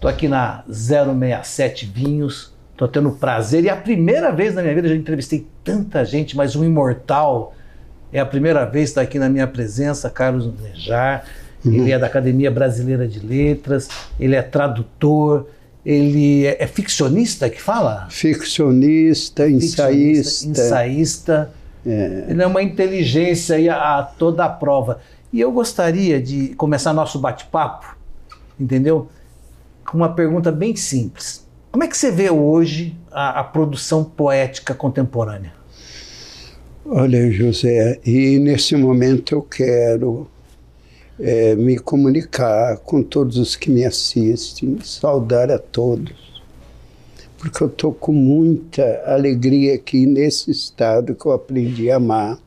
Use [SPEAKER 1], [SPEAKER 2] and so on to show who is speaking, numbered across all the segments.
[SPEAKER 1] Estou aqui na 067 Vinhos, estou tendo o prazer, e é a primeira vez na minha vida, eu já entrevistei tanta gente, mas um imortal, é a primeira vez que está aqui na minha presença, Carlos Nejar, uhum. ele é da Academia Brasileira de Letras, ele é tradutor, ele é, é ficcionista que fala?
[SPEAKER 2] Ficcionista, ensaísta.
[SPEAKER 1] Ensaísta. É. Ele é uma inteligência aí a, a toda a prova. E eu gostaria de começar nosso bate-papo, entendeu? Com uma pergunta bem simples. Como é que você vê hoje a, a produção poética contemporânea?
[SPEAKER 2] Olha, José, e nesse momento eu quero é, me comunicar com todos os que me assistem, saudar a todos, porque eu estou com muita alegria aqui nesse estado que eu aprendi a amar.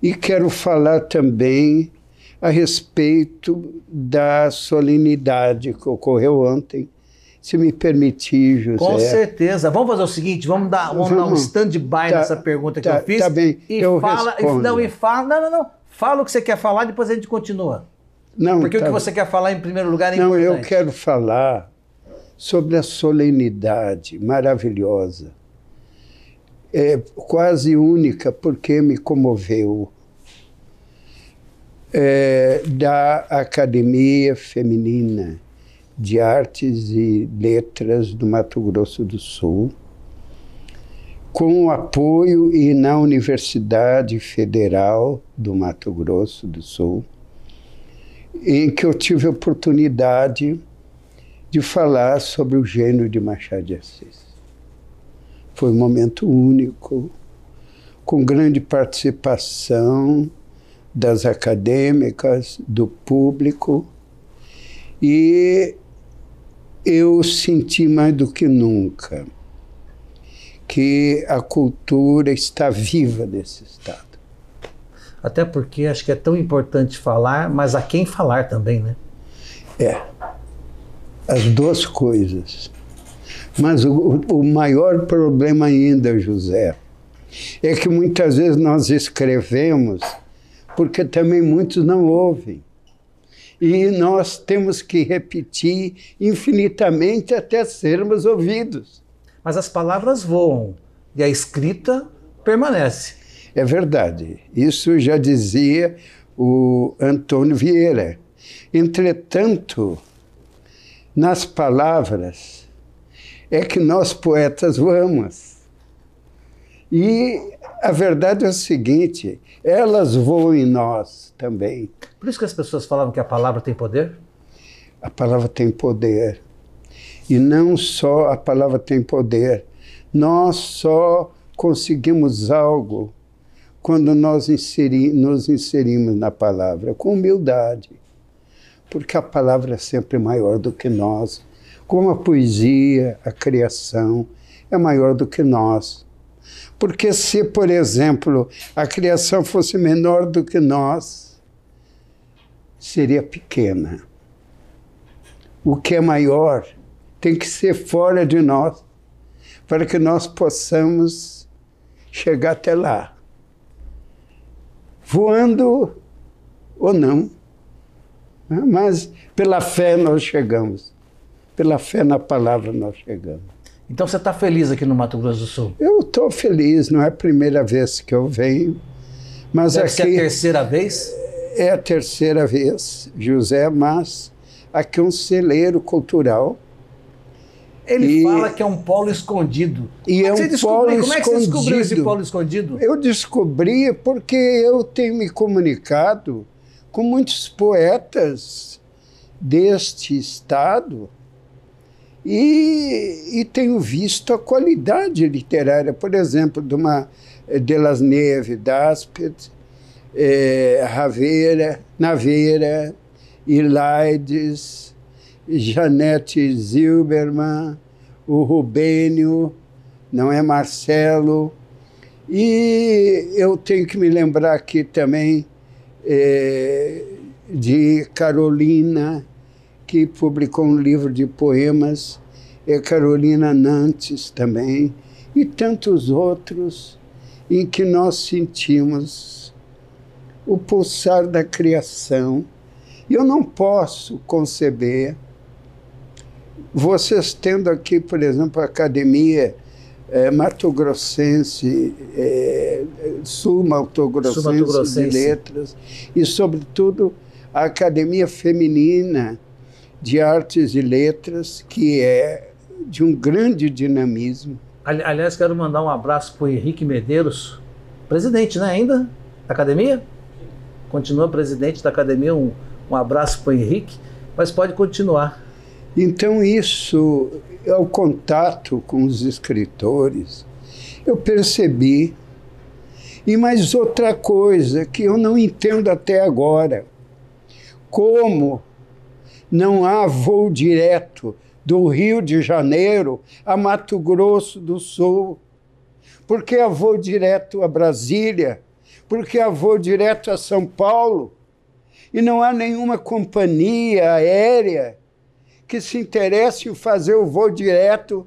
[SPEAKER 2] E quero falar também a respeito da solenidade que ocorreu ontem. Se me permitir, José.
[SPEAKER 1] Com certeza. Vamos fazer o seguinte: vamos dar, vamos, vamos dar um stand-by tá, nessa pergunta que
[SPEAKER 2] tá,
[SPEAKER 1] eu fiz.
[SPEAKER 2] Tá bem,
[SPEAKER 1] e
[SPEAKER 2] eu
[SPEAKER 1] fala,
[SPEAKER 2] respondo.
[SPEAKER 1] Não, e fala. Não, não, não. Fala o que você quer falar, depois a gente continua.
[SPEAKER 2] Não,
[SPEAKER 1] Porque
[SPEAKER 2] tá,
[SPEAKER 1] o que você quer falar em primeiro lugar é
[SPEAKER 2] não,
[SPEAKER 1] importante.
[SPEAKER 2] Não, eu quero falar sobre a solenidade maravilhosa. É quase única porque me comoveu. É, da Academia Feminina de Artes e Letras do Mato Grosso do Sul, com o apoio e na Universidade Federal do Mato Grosso do Sul, em que eu tive a oportunidade de falar sobre o gênio de Machado de Assis. Foi um momento único, com grande participação das acadêmicas, do público, e eu senti mais do que nunca que a cultura está viva nesse Estado.
[SPEAKER 1] Até porque acho que é tão importante falar, mas a quem falar também, né?
[SPEAKER 2] É. As duas coisas. Mas o, o maior problema ainda, José, é que muitas vezes nós escrevemos porque também muitos não ouvem. E nós temos que repetir infinitamente até sermos ouvidos
[SPEAKER 1] mas as palavras voam e a escrita permanece.
[SPEAKER 2] É verdade. Isso já dizia o Antônio Vieira. Entretanto, nas palavras é que nós poetas voamos. E a verdade é o seguinte: elas voam em nós também.
[SPEAKER 1] Por isso que as pessoas falavam que a palavra tem poder?
[SPEAKER 2] A palavra tem poder. E não só a palavra tem poder, nós só conseguimos algo quando nós inseri nos inserimos na palavra, com humildade. Porque a palavra é sempre maior do que nós. Como a poesia, a criação é maior do que nós. Porque se, por exemplo, a criação fosse menor do que nós, seria pequena. O que é maior tem que ser fora de nós, para que nós possamos chegar até lá. Voando ou não, né? mas pela fé nós chegamos. Pela fé na palavra nós chegamos.
[SPEAKER 1] Então você está feliz aqui no Mato Grosso do Sul?
[SPEAKER 2] Eu estou feliz, não é a primeira vez que eu venho. Mas
[SPEAKER 1] Deve
[SPEAKER 2] aqui
[SPEAKER 1] ser a terceira vez?
[SPEAKER 2] É a terceira vez, José, mas aqui é um celeiro cultural
[SPEAKER 1] ele e, fala que é um polo escondido.
[SPEAKER 2] E
[SPEAKER 1] como
[SPEAKER 2] é um polo
[SPEAKER 1] Como
[SPEAKER 2] escondido.
[SPEAKER 1] é que você descobriu esse polo escondido?
[SPEAKER 2] Eu descobri porque eu tenho me comunicado com muitos poetas deste estado e, e tenho visto a qualidade literária, por exemplo, de uma de las Neves, Daspet, é, Raveira, Naveira, Ilaides, Janete Zilberman, o Rubênio, não é Marcelo. E eu tenho que me lembrar aqui também é, de Carolina, que publicou um livro de poemas, é Carolina Nantes também, e tantos outros em que nós sentimos o pulsar da criação. E eu não posso conceber vocês tendo aqui, por exemplo, a Academia é, Mato Grossense, é, Sul Mato Grossense de Letras, e, sobretudo, a Academia Feminina de Artes e Letras, que é de um grande dinamismo.
[SPEAKER 1] Aliás, quero mandar um abraço para o Henrique Medeiros, presidente, né, ainda, da academia? Continua presidente da academia, um, um abraço para o Henrique, mas pode continuar.
[SPEAKER 2] Então, isso, ao contato com os escritores, eu percebi. E mais outra coisa que eu não entendo até agora: como não há voo direto do Rio de Janeiro a Mato Grosso do Sul? Por que há voo direto a Brasília? Por que há voo direto a São Paulo? E não há nenhuma companhia aérea que se interesse em fazer o voo direto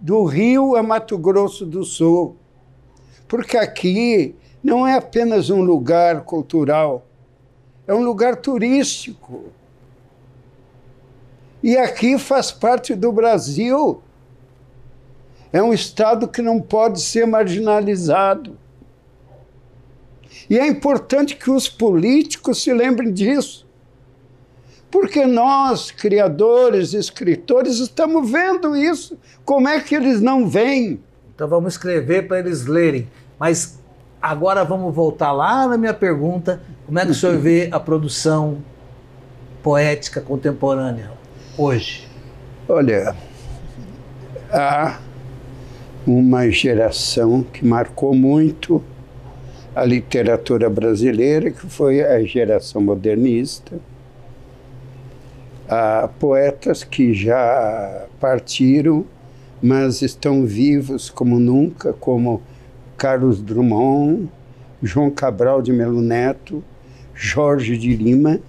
[SPEAKER 2] do Rio a Mato Grosso do Sul. Porque aqui não é apenas um lugar cultural, é um lugar turístico. E aqui faz parte do Brasil. É um estado que não pode ser marginalizado. E é importante que os políticos se lembrem disso. Porque nós, criadores, escritores, estamos vendo isso. Como é que eles não veem?
[SPEAKER 1] Então vamos escrever para eles lerem. Mas agora vamos voltar lá na minha pergunta: como é que o senhor vê a produção poética contemporânea hoje?
[SPEAKER 2] Olha, há uma geração que marcou muito a literatura brasileira, que foi a geração modernista Há poetas que já partiram, mas estão vivos como nunca, como Carlos Drummond, João Cabral de Melo Neto, Jorge de Lima,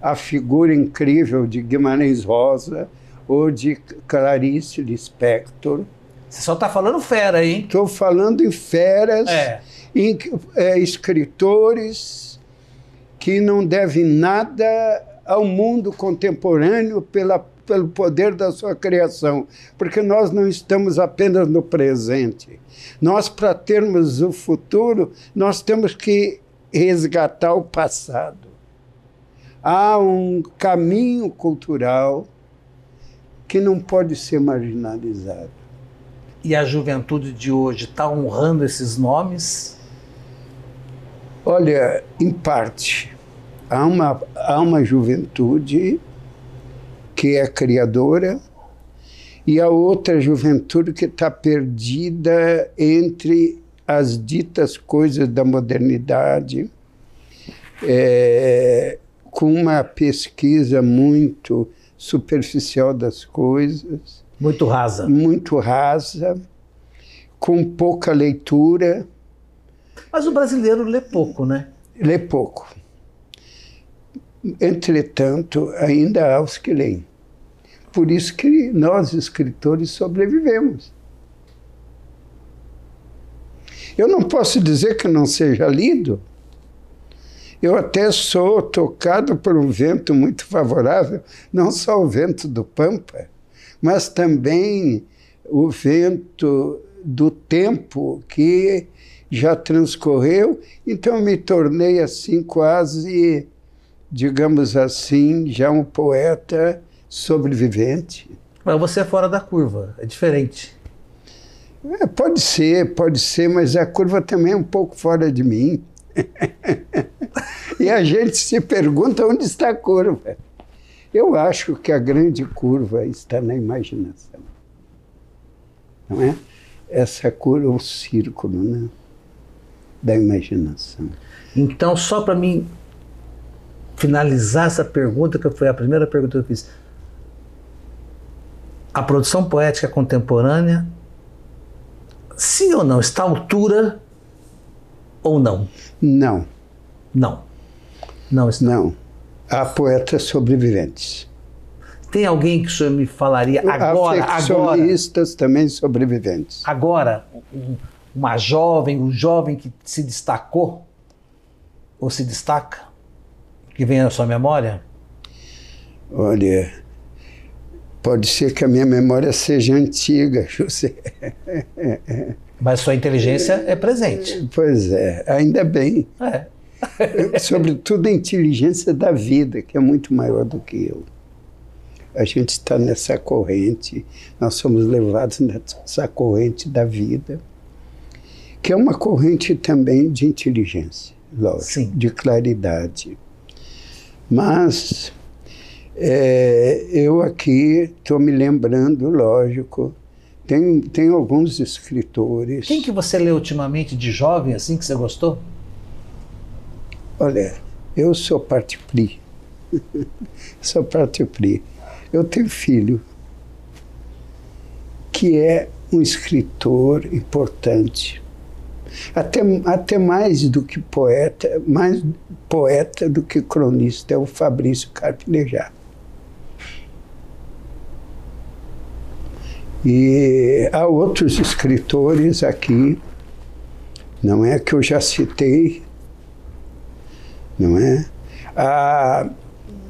[SPEAKER 2] a figura incrível de Guimarães Rosa ou de Clarice Lispector.
[SPEAKER 1] Você só está falando fera, hein?
[SPEAKER 2] Estou falando em feras, é. em é, escritores que não devem nada ao mundo contemporâneo pela, pelo poder da sua criação, porque nós não estamos apenas no presente. Nós, para termos o futuro, nós temos que resgatar o passado. Há um caminho cultural que não pode ser marginalizado.
[SPEAKER 1] E a juventude de hoje está honrando esses nomes?
[SPEAKER 2] Olha, em parte há uma, há uma juventude que é criadora e a outra juventude que está perdida entre as ditas coisas da modernidade, é, com uma pesquisa muito superficial das coisas.
[SPEAKER 1] Muito rasa.
[SPEAKER 2] Muito rasa, com pouca leitura.
[SPEAKER 1] Mas o brasileiro lê pouco, né?
[SPEAKER 2] Lê pouco. Entretanto, ainda há os que leem. Por isso que nós, escritores, sobrevivemos. Eu não posso dizer que não seja lido. Eu até sou tocado por um vento muito favorável, não só o vento do Pampa, mas também o vento do tempo que já transcorreu. Então me tornei assim quase digamos assim, já um poeta sobrevivente.
[SPEAKER 1] Mas você é fora da curva, é diferente.
[SPEAKER 2] É, pode ser, pode ser, mas a curva também é um pouco fora de mim. e a gente se pergunta onde está a curva. Eu acho que a grande curva está na imaginação. Não é? Essa curva é o círculo né? da imaginação.
[SPEAKER 1] Então, só para mim finalizar essa pergunta, que foi a primeira pergunta que eu fiz. A produção poética contemporânea, sim ou não, está à altura ou não?
[SPEAKER 2] Não.
[SPEAKER 1] Não. Não está.
[SPEAKER 2] Não. Há poetas sobreviventes.
[SPEAKER 1] Tem alguém que o senhor me falaria agora?
[SPEAKER 2] agora também sobreviventes.
[SPEAKER 1] Agora, um, uma jovem, um jovem que se destacou ou se destaca? que vem à sua memória?
[SPEAKER 2] Olha, Pode ser que a minha memória seja antiga, José.
[SPEAKER 1] Mas sua inteligência é presente.
[SPEAKER 2] Pois é, ainda bem.
[SPEAKER 1] É.
[SPEAKER 2] Sobretudo a inteligência da vida, que é muito maior do que eu. A gente está nessa corrente, nós somos levados nessa corrente da vida, que é uma corrente também de inteligência, lógico, Sim. de claridade. Mas é, eu aqui estou me lembrando, lógico, tem, tem alguns escritores.
[SPEAKER 1] Quem que você leu ultimamente de jovem, assim, que você gostou?
[SPEAKER 2] Olha, eu sou parte pri. sou parte pri. Eu tenho filho que é um escritor importante. Até, até mais do que poeta, mais poeta do que cronista, é o Fabrício Carpinejar. E há outros escritores aqui, não é que eu já citei, não é? Há,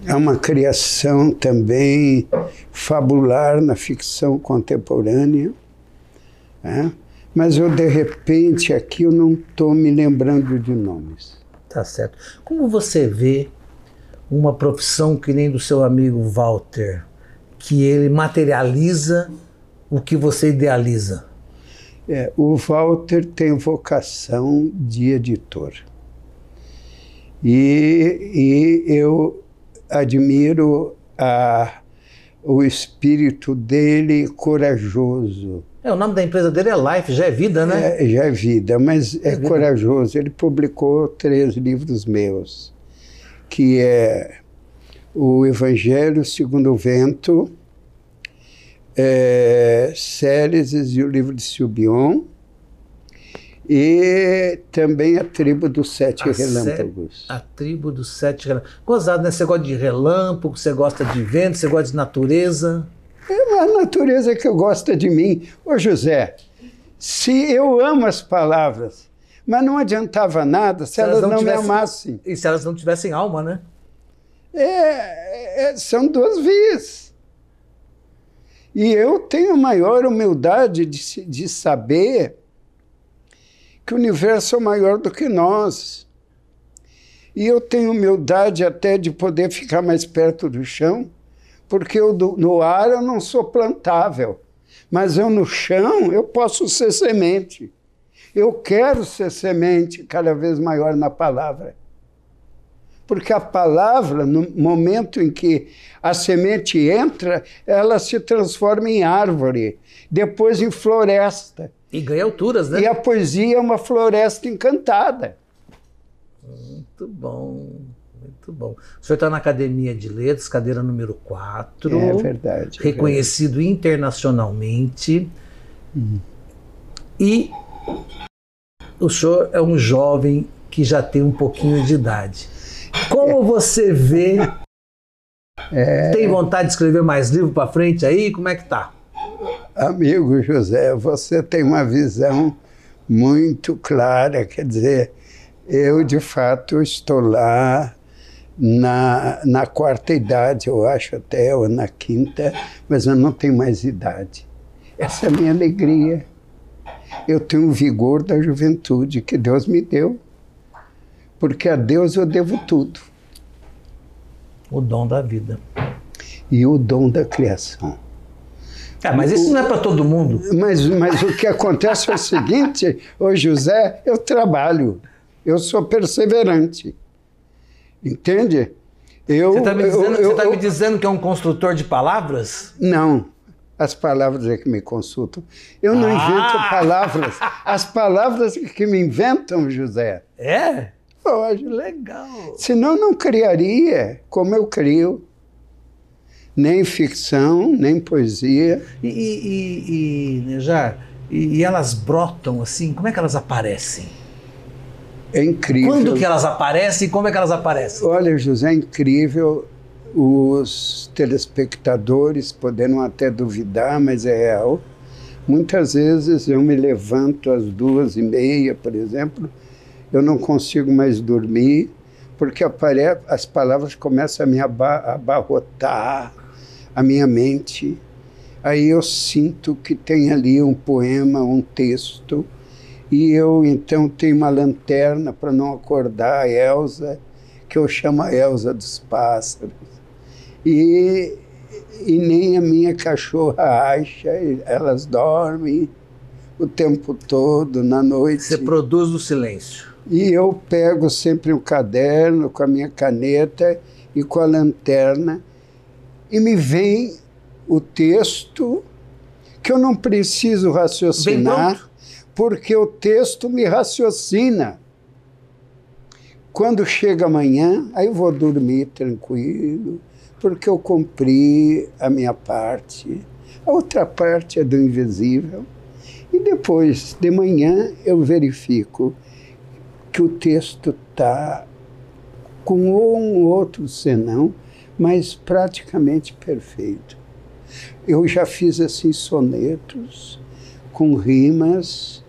[SPEAKER 2] há uma criação também fabular na ficção contemporânea, é? mas eu de repente aqui eu não estou me lembrando de nomes.
[SPEAKER 1] Tá certo. Como você vê uma profissão que nem do seu amigo Walter, que ele materializa o que você idealiza?
[SPEAKER 2] É, o Walter tem vocação de editor. E, e eu admiro a, o espírito dele corajoso.
[SPEAKER 1] É, o nome da empresa dele é Life, já é vida, né?
[SPEAKER 2] É, já é vida, mas é, é vida. corajoso. Ele publicou três livros meus, que é o Evangelho segundo o Vento, é, e o livro de Silbion, e também a tribo dos sete a relâmpagos.
[SPEAKER 1] a tribo dos sete relâmpagos. Gozado, né? Você gosta de relâmpago, você gosta de vento, você gosta de natureza.
[SPEAKER 2] É a natureza que gosta de mim. Ô José, se eu amo as palavras, mas não adiantava nada se, se elas, elas, não, tivessem, me amassem.
[SPEAKER 1] E se elas não tivessem alma, né?
[SPEAKER 2] É, é, são duas vias. E eu tenho maior humildade de, de saber que o universo é maior do que nós. E eu tenho humildade até de poder ficar mais perto do chão, porque eu, no ar eu não sou plantável, mas eu no chão eu posso ser semente. Eu quero ser semente cada vez maior na palavra. Porque a palavra, no momento em que a semente entra, ela se transforma em árvore, depois em floresta.
[SPEAKER 1] E ganha alturas, né?
[SPEAKER 2] E a poesia é uma floresta encantada.
[SPEAKER 1] Muito bom, muito bom. O senhor está na Academia de Letras, cadeira número 4.
[SPEAKER 2] É verdade.
[SPEAKER 1] Reconhecido
[SPEAKER 2] é verdade.
[SPEAKER 1] internacionalmente. Hum. E o senhor é um jovem que já tem um pouquinho de idade. Como você vê? É... Tem vontade de escrever mais livro para frente aí? Como é que tá?
[SPEAKER 2] Amigo José, você tem uma visão muito clara, quer dizer, eu de fato estou lá na, na quarta idade, eu acho até, ou na quinta, mas eu não tenho mais idade. Essa é a minha alegria. Eu tenho o vigor da juventude que Deus me deu porque a Deus eu devo tudo.
[SPEAKER 1] O dom da vida.
[SPEAKER 2] E o dom da criação.
[SPEAKER 1] É, mas isso o, não é para todo mundo.
[SPEAKER 2] Mas, mas o que acontece é o seguinte, ô José, eu trabalho, eu sou perseverante. Entende?
[SPEAKER 1] Eu, você está me, dizendo, tá me dizendo que é um construtor de palavras?
[SPEAKER 2] Não. As palavras é que me consultam. Eu não ah! invento palavras. As palavras que me inventam, José.
[SPEAKER 1] É?
[SPEAKER 2] Pode. Legal. Senão não criaria como eu crio. Nem ficção, nem poesia.
[SPEAKER 1] E, e, e, Nejar, e, e elas brotam assim? Como é que elas aparecem?
[SPEAKER 2] É incrível.
[SPEAKER 1] Quando que elas aparecem e como é que elas aparecem?
[SPEAKER 2] Olha, José, é incrível. Os telespectadores poderão até duvidar, mas é real. Muitas vezes eu me levanto às duas e meia, por exemplo, eu não consigo mais dormir, porque as palavras começam a me abarrotar a minha mente. Aí eu sinto que tem ali um poema, um texto, e eu então tenho uma lanterna para não acordar a Elsa, que eu chamo a Elsa dos pássaros. E, e nem a minha cachorra acha, elas dormem o tempo todo, na noite.
[SPEAKER 1] Você produz o silêncio.
[SPEAKER 2] E eu pego sempre um caderno com a minha caneta e com a lanterna e me vem o texto que eu não preciso raciocinar, porque o texto me raciocina. Quando chega amanhã, aí eu vou dormir tranquilo, porque eu cumpri a minha parte. A outra parte é do invisível. E depois, de manhã, eu verifico que o texto está com um outro senão, mas praticamente perfeito. Eu já fiz assim sonetos com rimas,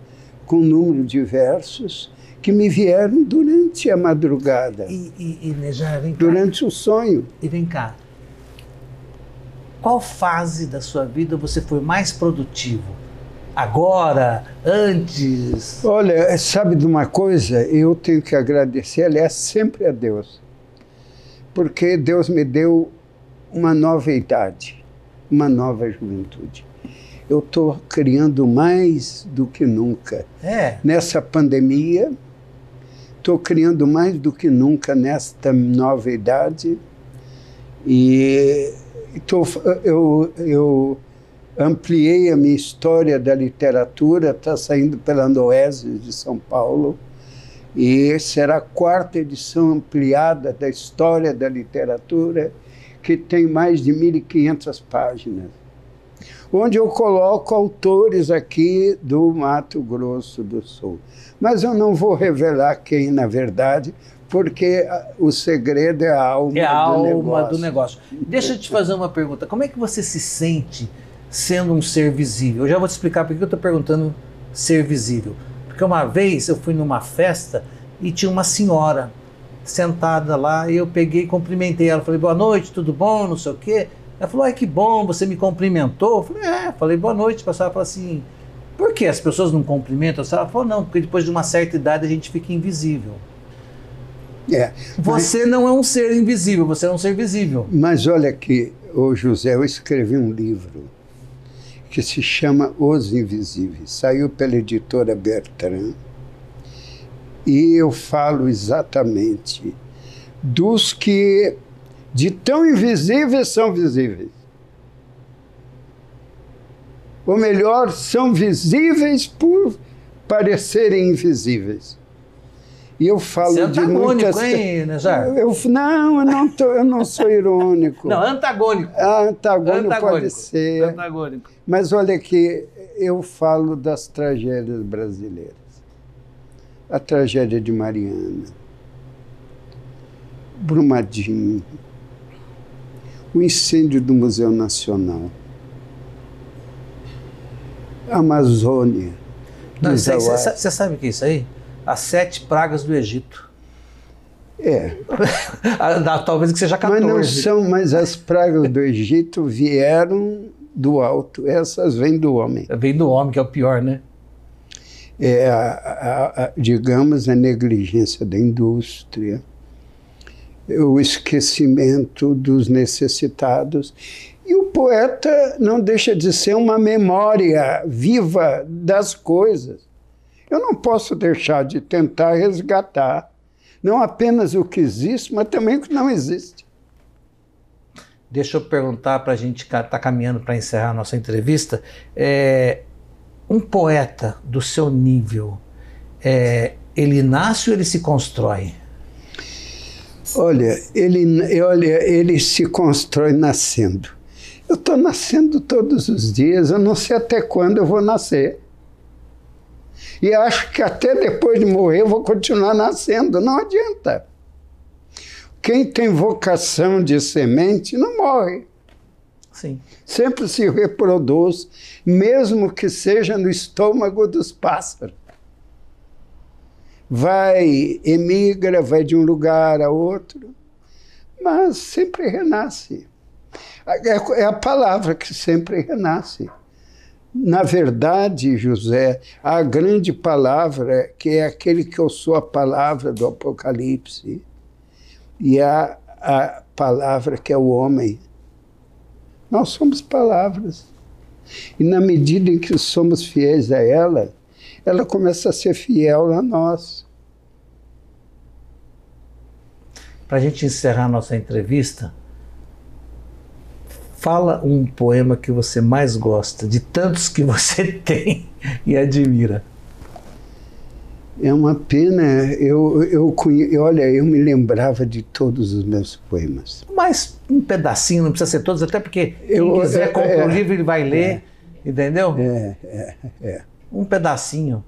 [SPEAKER 2] com número de versos que me vieram durante a madrugada.
[SPEAKER 1] E, e, e Nejar, vem cá.
[SPEAKER 2] Durante o sonho.
[SPEAKER 1] E vem cá. Qual fase da sua vida você foi mais produtivo? Agora, antes?
[SPEAKER 2] Olha, sabe de uma coisa? Eu tenho que agradecer, aliás, sempre a Deus. Porque Deus me deu uma nova idade, uma nova juventude. Eu estou criando mais do que nunca.
[SPEAKER 1] É.
[SPEAKER 2] Nessa pandemia, estou criando mais do que nunca nesta nova idade. E tô, eu, eu ampliei a minha história da literatura, está saindo pela Noeses de São Paulo, e será a quarta edição ampliada da história da literatura, que tem mais de 1.500 páginas, onde eu coloco autores aqui do Mato Grosso do Sul. Mas eu não vou revelar quem, na verdade, porque o segredo é a alma,
[SPEAKER 1] é a
[SPEAKER 2] do,
[SPEAKER 1] alma
[SPEAKER 2] negócio.
[SPEAKER 1] do negócio. Deixa eu te fazer uma pergunta. Como é que você se sente sendo um ser visível? Eu já vou te explicar por que eu estou perguntando ser visível. Porque uma vez eu fui numa festa e tinha uma senhora sentada lá e eu peguei e cumprimentei ela. Falei, boa noite, tudo bom? Não sei o quê. Ela falou, ai que bom, você me cumprimentou. Eu falei, é, falei, boa noite. A pessoa falou assim, por que as pessoas não cumprimentam? Ela falou, não, porque depois de uma certa idade a gente fica invisível.
[SPEAKER 2] É,
[SPEAKER 1] Você não é um ser invisível, você é um ser visível.
[SPEAKER 2] Mas olha aqui, ô José, eu escrevi um livro que se chama Os Invisíveis. Saiu pela editora Bertrand. E eu falo exatamente dos que de tão invisíveis são visíveis. Ou melhor, são visíveis por parecerem invisíveis. E eu falo
[SPEAKER 1] Você é
[SPEAKER 2] de muitas.
[SPEAKER 1] hein, Nejar?
[SPEAKER 2] Eu, não, eu não, tô, eu não sou irônico.
[SPEAKER 1] Não, antagônico.
[SPEAKER 2] Ah, antagônico,
[SPEAKER 1] antagônico.
[SPEAKER 2] pode ser.
[SPEAKER 1] Antagônico.
[SPEAKER 2] Mas olha aqui, eu falo das tragédias brasileiras. A tragédia de Mariana, Brumadinho, o incêndio do Museu Nacional, a Amazônia.
[SPEAKER 1] Você sabe o que é isso aí? As sete pragas do Egito.
[SPEAKER 2] É,
[SPEAKER 1] Ah, Talvez que seja 14.
[SPEAKER 2] mas não são, mas as pragas do Egito vieram do alto, essas vêm do homem.
[SPEAKER 1] Vem do homem, que é o pior, né?
[SPEAKER 2] é, a, a, a, digamos, a negligência da indústria, o esquecimento dos necessitados. E o poeta não deixa de ser uma memória viva das coisas. Eu não posso deixar de tentar resgatar não apenas o que existe, mas também o que não existe.
[SPEAKER 1] Deixa eu perguntar para a gente estar tá caminhando para encerrar a nossa entrevista. É, um poeta do seu nível, é, ele nasce ou ele se constrói?
[SPEAKER 2] Olha, ele, olha, ele se constrói nascendo. Eu estou nascendo todos os dias, eu não sei até quando eu vou nascer. E acho que até depois de morrer eu vou continuar nascendo, não adianta. Quem tem vocação de semente não morre.
[SPEAKER 1] Sim.
[SPEAKER 2] Sempre se reproduz, mesmo que seja no estômago dos pássaros. Vai, emigra, vai de um lugar a outro, mas sempre renasce. É, é a palavra que sempre renasce. Na verdade, José, a grande palavra, que é aquele que eu sou a palavra do Apocalipse, e a, a palavra que é o homem. Nós somos palavras. E na medida em que somos fiéis a ela, ela começa a ser fiel a nós.
[SPEAKER 1] Para a gente encerrar nossa entrevista, fala um poema que você mais gosta, de tantos que você tem e admira.
[SPEAKER 2] É uma pena, eu, eu, eu, olha, eu me lembrava de todos os meus poemas.
[SPEAKER 1] Mas um pedacinho, não precisa ser todos, até porque eu, quem quiser é, compra é, o livro, ele vai ler, é, entendeu?
[SPEAKER 2] É, é, é.
[SPEAKER 1] Um pedacinho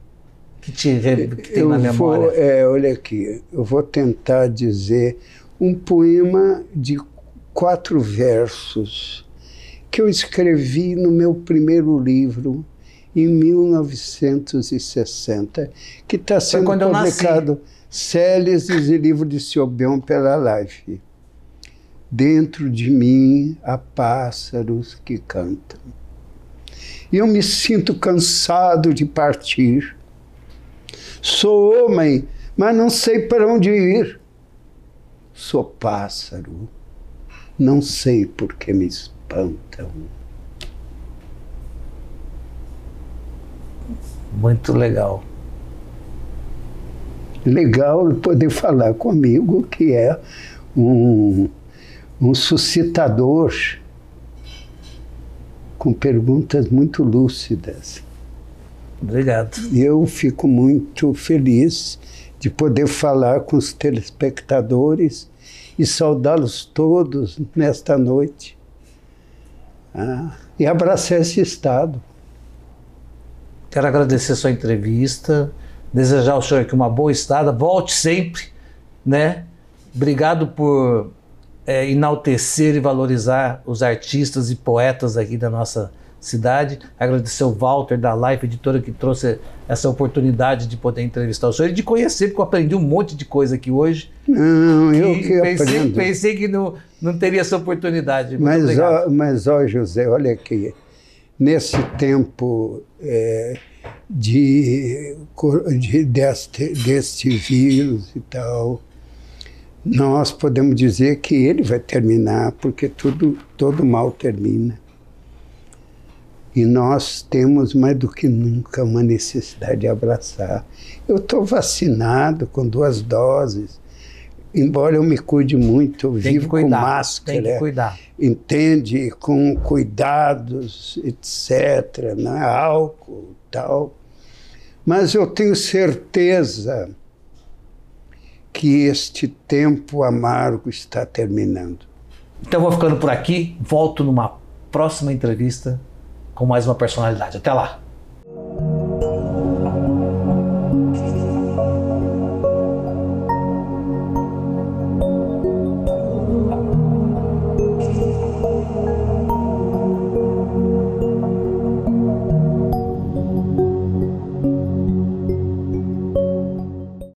[SPEAKER 1] que, te, que tem eu na memória.
[SPEAKER 2] Vou, é, olha aqui, eu vou tentar dizer um poema de quatro versos que eu escrevi no meu primeiro livro, em 1960, que está sendo publicado Célices e Livro de Siobion pela Life. Dentro de mim há pássaros que cantam. E eu me sinto cansado de partir. Sou homem, mas não sei para onde ir. Sou pássaro, não sei por que me espantam.
[SPEAKER 1] Muito legal.
[SPEAKER 2] Legal poder falar comigo, que é um, um suscitador com perguntas muito lúcidas.
[SPEAKER 1] Obrigado.
[SPEAKER 2] Eu fico muito feliz de poder falar com os telespectadores e saudá-los todos nesta noite. Ah, e abraçar esse Estado.
[SPEAKER 1] Quero agradecer sua entrevista, desejar ao senhor aqui uma boa estada, volte sempre, né? Obrigado por é, enaltecer e valorizar os artistas e poetas aqui da nossa cidade. Agradecer o Walter da Life Editora que trouxe essa oportunidade de poder entrevistar o senhor e de conhecer, porque eu aprendi um monte de coisa aqui hoje.
[SPEAKER 2] Não, eu que
[SPEAKER 1] pensei,
[SPEAKER 2] aprendo.
[SPEAKER 1] Pensei que não, não teria essa oportunidade. Muito
[SPEAKER 2] mas,
[SPEAKER 1] obrigado.
[SPEAKER 2] Ó, mas, ó, José, olha aqui nesse tempo é, de, de deste, deste vírus e tal, nós podemos dizer que ele vai terminar, porque tudo, todo mal termina. E nós temos mais do que nunca uma necessidade de abraçar. Eu estou vacinado com duas doses embora eu me cuide muito, eu vivo
[SPEAKER 1] cuidar,
[SPEAKER 2] com máscara,
[SPEAKER 1] tem que cuidar.
[SPEAKER 2] entende? Com cuidados, etc., né? álcool tal. Mas eu tenho certeza que este tempo amargo está terminando.
[SPEAKER 1] Então vou ficando por aqui, volto numa próxima entrevista com mais uma personalidade. Até lá!